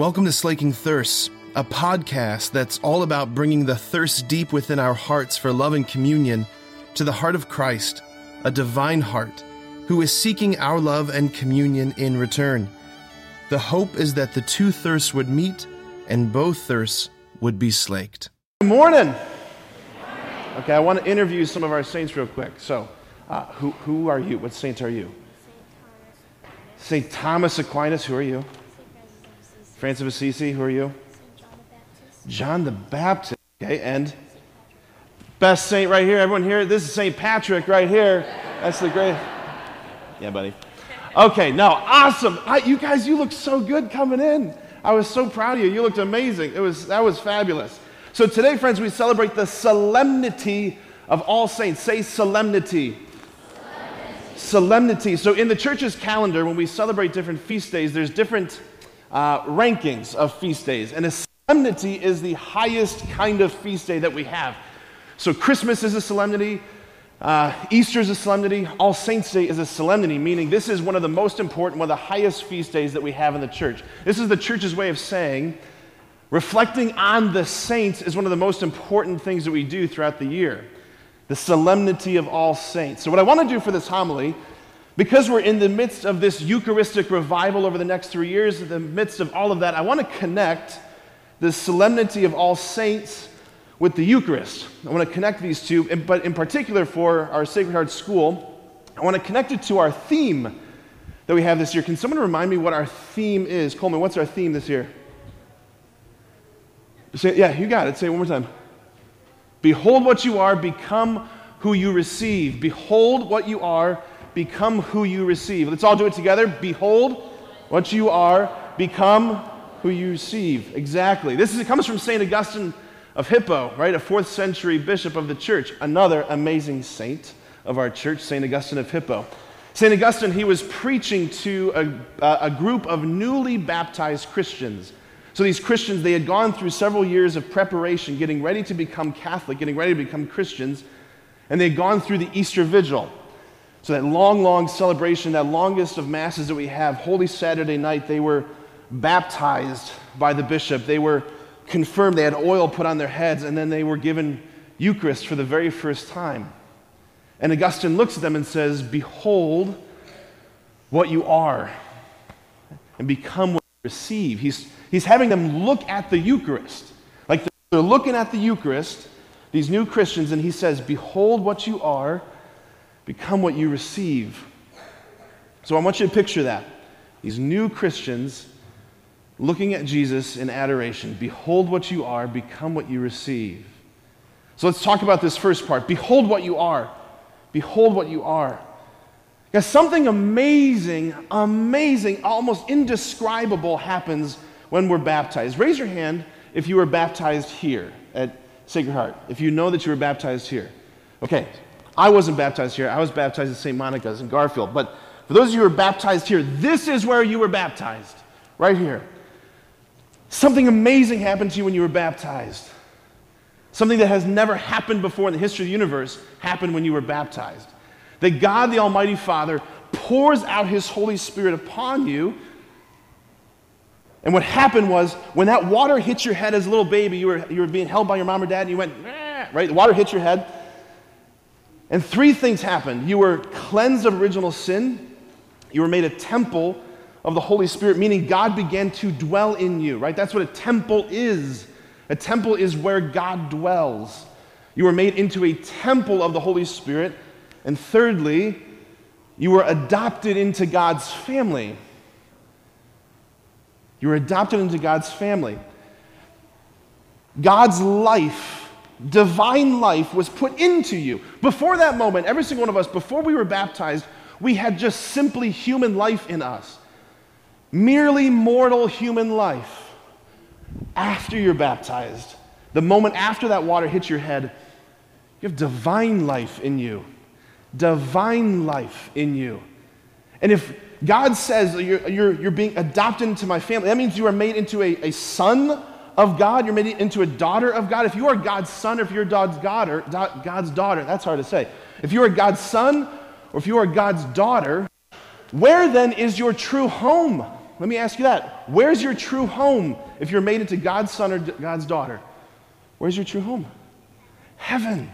Welcome to Slaking Thirst, a podcast that's all about bringing the thirst deep within our hearts for love and communion to the heart of Christ, a divine heart, who is seeking our love and communion in return. The hope is that the two thirsts would meet and both thirsts would be slaked. Good morning. Okay, I want to interview some of our saints real quick. So, uh, who, who are you? What saint are you? St. Thomas Aquinas, who are you? Francis of Assisi, who are you? John the Baptist. John the Baptist. Okay, and best saint right here. Everyone here? This is St. Patrick right here. That's the great. Yeah, buddy. Okay, now, awesome. I, you guys, you look so good coming in. I was so proud of you. You looked amazing. It was, that was fabulous. So today, friends, we celebrate the solemnity of all saints. Say solemnity. Solemnity. solemnity. So in the church's calendar, when we celebrate different feast days, there's different uh, rankings of feast days. And a solemnity is the highest kind of feast day that we have. So Christmas is a solemnity. Uh, Easter is a solemnity. All Saints' Day is a solemnity, meaning this is one of the most important, one of the highest feast days that we have in the church. This is the church's way of saying reflecting on the saints is one of the most important things that we do throughout the year. The solemnity of all saints. So, what I want to do for this homily, because we're in the midst of this Eucharistic revival over the next three years, in the midst of all of that, I want to connect the solemnity of all saints with the Eucharist. I want to connect these two, but in particular for our Sacred Heart School, I want to connect it to our theme that we have this year. Can someone remind me what our theme is? Coleman, what's our theme this year? Say, yeah, you got it. Say it one more time. Behold what you are, become who you receive. Behold what you are, become who you receive. Let's all do it together. Behold what you are, become who you receive. Exactly. This is, it comes from St. Augustine of Hippo, right? A fourth century bishop of the church, another amazing saint of our church, St. Augustine of Hippo. St. Augustine, he was preaching to a, a group of newly baptized Christians. So these Christians, they had gone through several years of preparation, getting ready to become Catholic, getting ready to become Christians, and they'd gone through the Easter Vigil. So that long, long celebration, that longest of masses that we have, Holy Saturday night, they were baptized by the bishop. They were confirmed, they had oil put on their heads, and then they were given Eucharist for the very first time. And Augustine looks at them and says, Behold what you are, and become what you receive. He's, he's having them look at the Eucharist. Like they're looking at the Eucharist, these new Christians, and he says, Behold what you are, become what you receive. So I want you to picture that. These new Christians looking at Jesus in adoration. Behold what you are, become what you receive. So let's talk about this first part. Behold what you are. Behold what you are. Because something amazing, amazing, almost indescribable happens when we're baptized. Raise your hand if you were baptized here at Sacred Heart, if you know that you were baptized here. Okay, I wasn't baptized here. I was baptized at St. Monica's in Garfield. But for those of you who are baptized here, this is where you were baptized, right here. Something amazing happened to you when you were baptized. Something that has never happened before in the history of the universe happened when you were baptized. That God, the Almighty Father, pours out His Holy Spirit upon you. And what happened was, when that water hit your head as a little baby, you were, you were being held by your mom or dad, and you went, right? The water hit your head. And three things happened. You were cleansed of original sin, you were made a temple of the Holy Spirit, meaning God began to dwell in you, right? That's what a temple is. A temple is where God dwells. You were made into a temple of the Holy Spirit. And thirdly, you were adopted into God's family. You were adopted into God's family. God's life, divine life, was put into you. Before that moment, every single one of us, before we were baptized, we had just simply human life in us merely mortal human life after you're baptized, the moment after that water hits your head, you have divine life in you. Divine life in you. And if God says you're, you're, you're being adopted into my family, that means you are made into a, a son of God, you're made into a daughter of God. If you are God's son or if you're God's daughter, God's daughter, that's hard to say. If you are God's son or if you are God's daughter, where then is your true home? Let me ask you that. Where's your true home if you're made into God's son or God's daughter? Where's your true home? Heaven.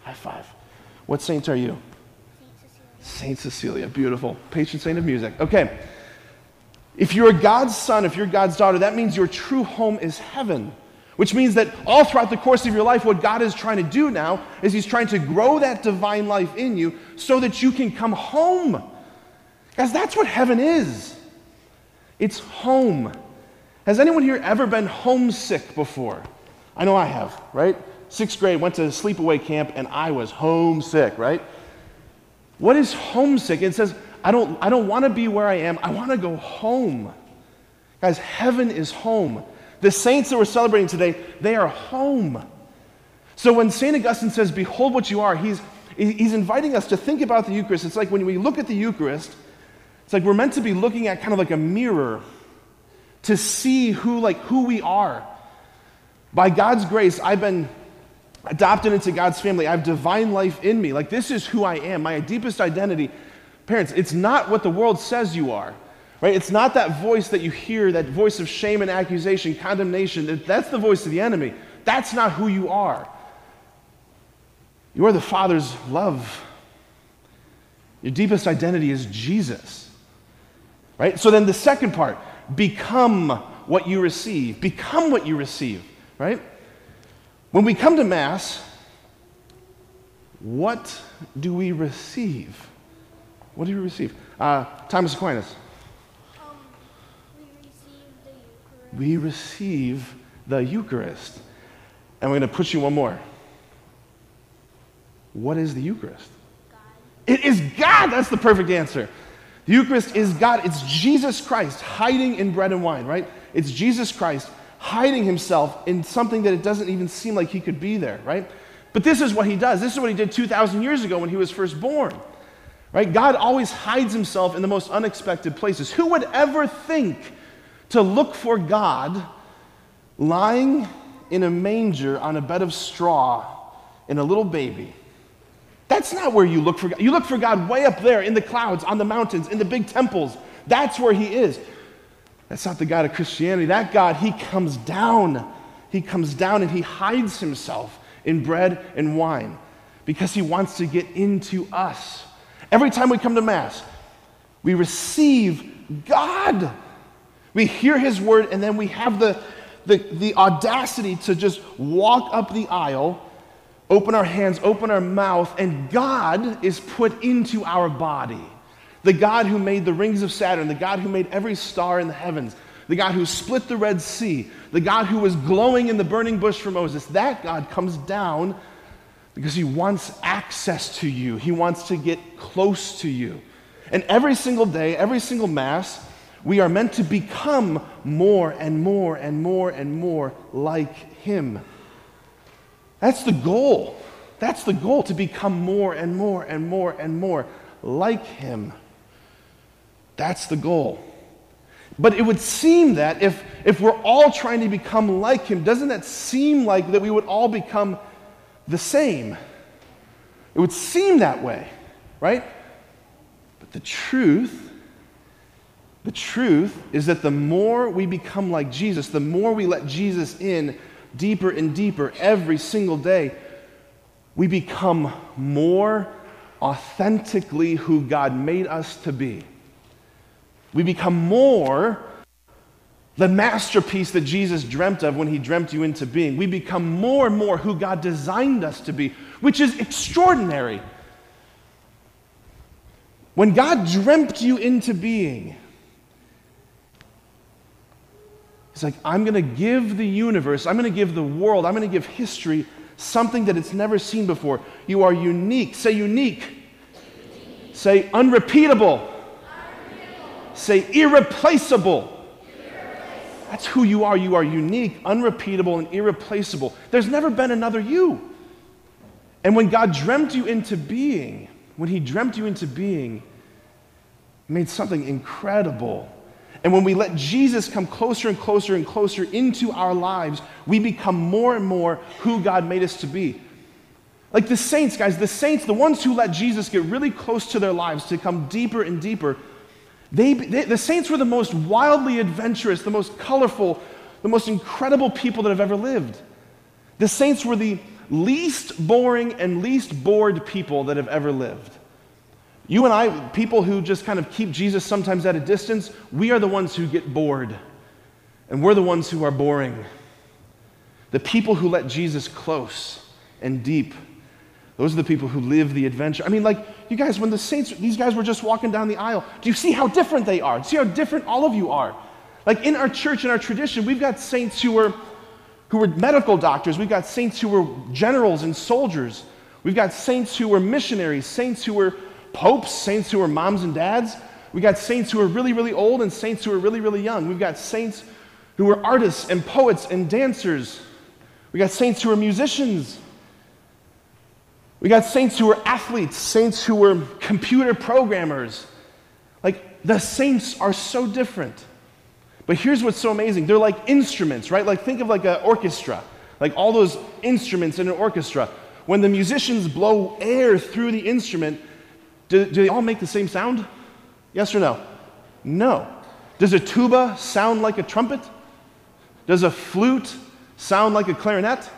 High five. What saint are you? Saint Cecilia. Beautiful. Patron saint of music. Okay. If you're God's son, if you're God's daughter, that means your true home is heaven. Which means that all throughout the course of your life, what God is trying to do now is He's trying to grow that divine life in you so that you can come home. Guys, that's what heaven is it's home. Has anyone here ever been homesick before? I know I have, right? Sixth grade, went to sleepaway camp, and I was homesick, right? What is homesick? It says, I don't, I don't want to be where I am. I want to go home. Guys, heaven is home. The saints that we're celebrating today, they are home. So when St. Augustine says, Behold what you are, he's, he's inviting us to think about the Eucharist. It's like when we look at the Eucharist, it's like we're meant to be looking at kind of like a mirror to see who, like, who we are. By God's grace, I've been adopted into God's family. I have divine life in me. Like, this is who I am, my deepest identity. Parents, it's not what the world says you are. Right? It's not that voice that you hear, that voice of shame and accusation, condemnation. That's the voice of the enemy. That's not who you are. You are the Father's love. Your deepest identity is Jesus. Right? So then the second part become what you receive. Become what you receive. Right? When we come to Mass, what do we receive? What do we receive? Uh, Thomas Aquinas. we receive the Eucharist. And we're going to push you one more. What is the Eucharist? God. It is God. That's the perfect answer. The Eucharist is God. It's Jesus Christ hiding in bread and wine, right? It's Jesus Christ hiding himself in something that it doesn't even seem like he could be there, right? But this is what he does. This is what he did 2,000 years ago when he was first born, right? God always hides himself in the most unexpected places. Who would ever think to look for God lying in a manger on a bed of straw in a little baby. That's not where you look for God. You look for God way up there in the clouds, on the mountains, in the big temples. That's where He is. That's not the God of Christianity. That God, He comes down. He comes down and He hides Himself in bread and wine because He wants to get into us. Every time we come to Mass, we receive God. We hear his word, and then we have the, the, the audacity to just walk up the aisle, open our hands, open our mouth, and God is put into our body. The God who made the rings of Saturn, the God who made every star in the heavens, the God who split the Red Sea, the God who was glowing in the burning bush for Moses, that God comes down because he wants access to you. He wants to get close to you. And every single day, every single Mass, we are meant to become more and more and more and more like Him. That's the goal. That's the goal to become more and more and more and more like Him. That's the goal. But it would seem that if, if we're all trying to become like Him, doesn't that seem like that we would all become the same? It would seem that way, right? But the truth the truth is that the more we become like Jesus, the more we let Jesus in deeper and deeper every single day, we become more authentically who God made us to be. We become more the masterpiece that Jesus dreamt of when he dreamt you into being. We become more and more who God designed us to be, which is extraordinary. When God dreamt you into being, He's like, I'm going to give the universe, I'm going to give the world, I'm going to give history something that it's never seen before. You are unique. Say unique. Say unrepeatable. unrepeatable. Say irreplaceable. That's who you are. You are unique, unrepeatable, and irreplaceable. There's never been another you. And when God dreamt you into being, when He dreamt you into being, He made something incredible and when we let Jesus come closer and closer and closer into our lives, we become more and more who God made us to be. Like the saints, guys, the saints, the ones who let Jesus get really close to their lives, to come deeper and deeper, They, they, the saints were the most wildly adventurous, the most colorful, the most incredible people that have ever lived. The saints were the least boring and least bored people that have ever lived. You and I, people who just kind of keep Jesus sometimes at a distance, we are the ones who get bored. And we're the ones who are boring. The people who let Jesus close and deep, those are the people who live the adventure. I mean, like, you guys, when the saints, these guys were just walking down the aisle, do you see how different they are? See how different all of you are? Like, in our church, in our tradition, we've got saints who were, who were medical doctors, we've got saints who were generals and soldiers, we've got saints who were missionaries, saints who were popes, saints who were moms and dads. We got saints who are really, really old and saints who are really, really young. We've got saints who are artists and poets and dancers. We got saints who are musicians. We got saints who were athletes, saints who were computer programmers. Like the saints are so different. But here's what's so amazing they're like instruments, right? Like think of like an orchestra, like all those instruments in an orchestra. When the musicians blow air through the instrument, do, do they all make the same sound? Yes or no? No. Does a tuba sound like a trumpet? Does a flute sound like a clarinet?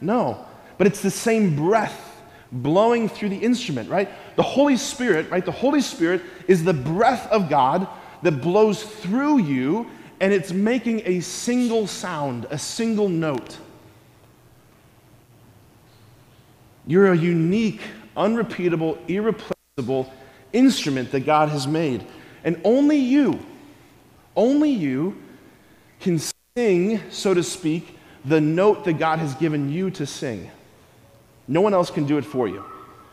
No. But it's the same breath blowing through the instrument, right? The Holy Spirit, right? The Holy Spirit is the breath of God that blows through you and it's making a single sound, a single note. You're a unique, unrepeatable, irreplaceable instrument that God has made. And only you, only you can sing, so to speak, the note that God has given you to sing. No one else can do it for you.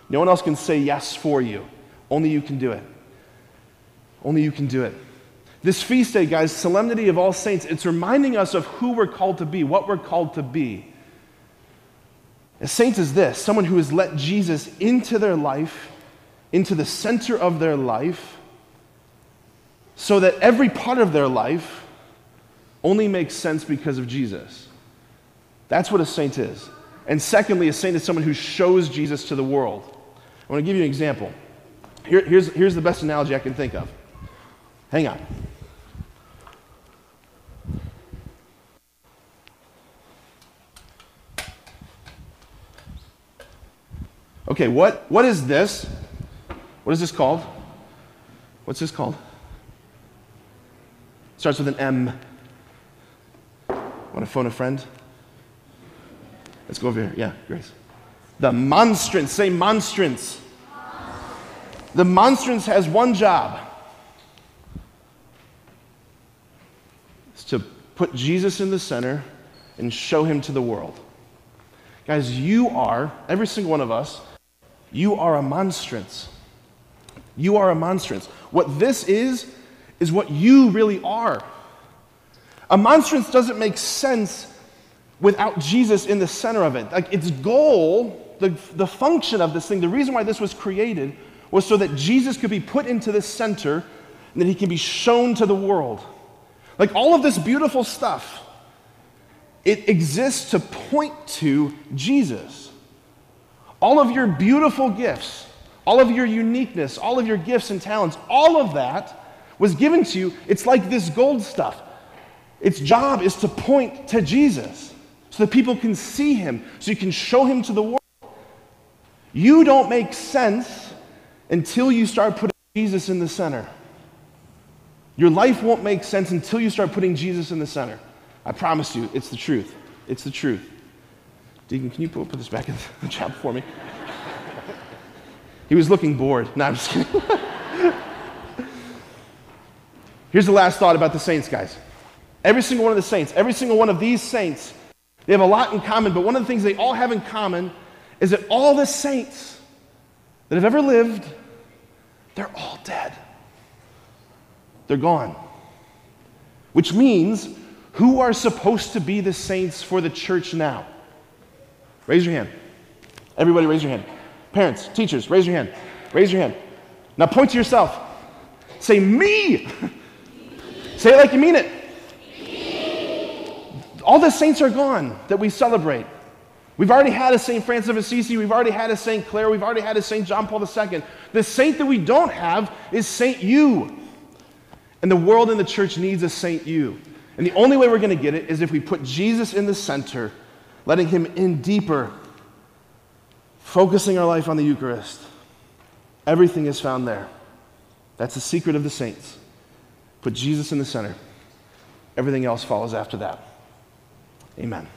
No one else can say yes for you. Only you can do it. Only you can do it. This feast day, guys, Solemnity of All Saints, it's reminding us of who we're called to be, what we're called to be. A saint is this someone who has let Jesus into their life, into the center of their life, so that every part of their life only makes sense because of Jesus. That's what a saint is. And secondly, a saint is someone who shows Jesus to the world. I want to give you an example. Here, here's, here's the best analogy I can think of. Hang on. Okay, what, what is this? What is this called? What's this called? Starts with an M. Want to phone a friend? Let's go over here. Yeah, Grace. The monstrance. Say monstrance. The monstrance has one job. It's to put Jesus in the center and show him to the world. Guys, you are, every single one of us, you are a monstrance. You are a monstrance. What this is, is what you really are. A monstrance doesn't make sense without Jesus in the center of it. Like its goal, the, the function of this thing, the reason why this was created was so that Jesus could be put into the center and that he can be shown to the world. Like all of this beautiful stuff, it exists to point to Jesus. All of your beautiful gifts, all of your uniqueness, all of your gifts and talents, all of that was given to you. It's like this gold stuff. Its job is to point to Jesus so that people can see him, so you can show him to the world. You don't make sense until you start putting Jesus in the center. Your life won't make sense until you start putting Jesus in the center. I promise you, it's the truth. It's the truth. Deacon, can you put, this back in the chapel for me? he was looking bored. No, I'm just kidding. Here's the last thought about the saints, guys. Every single one of the saints, every single one of these saints they have a lot in common, but one of the things they all have in common is that all the saints that have ever lived, they're all dead. They're gone. Which means, who are supposed to be the saints for the church now? Raise your hand. Everybody, raise your hand. Parents, teachers, raise your hand. Raise your hand. Now point to yourself. Say, me. Say it like you mean it all the saints are gone that we celebrate. We've already had a St. Francis of Assisi, we've already had a St. Clare, we've already had a St. John Paul II. The saint that we don't have is St. You. And the world and the church needs a Saint you. And the only way we're going to get it is if we put Jesus in the center, letting him in deeper, focusing our life on the Eucharist. Everything is found there. That's the secret of the saints. Put Jesus in the center. Everything else follows after that. Amen.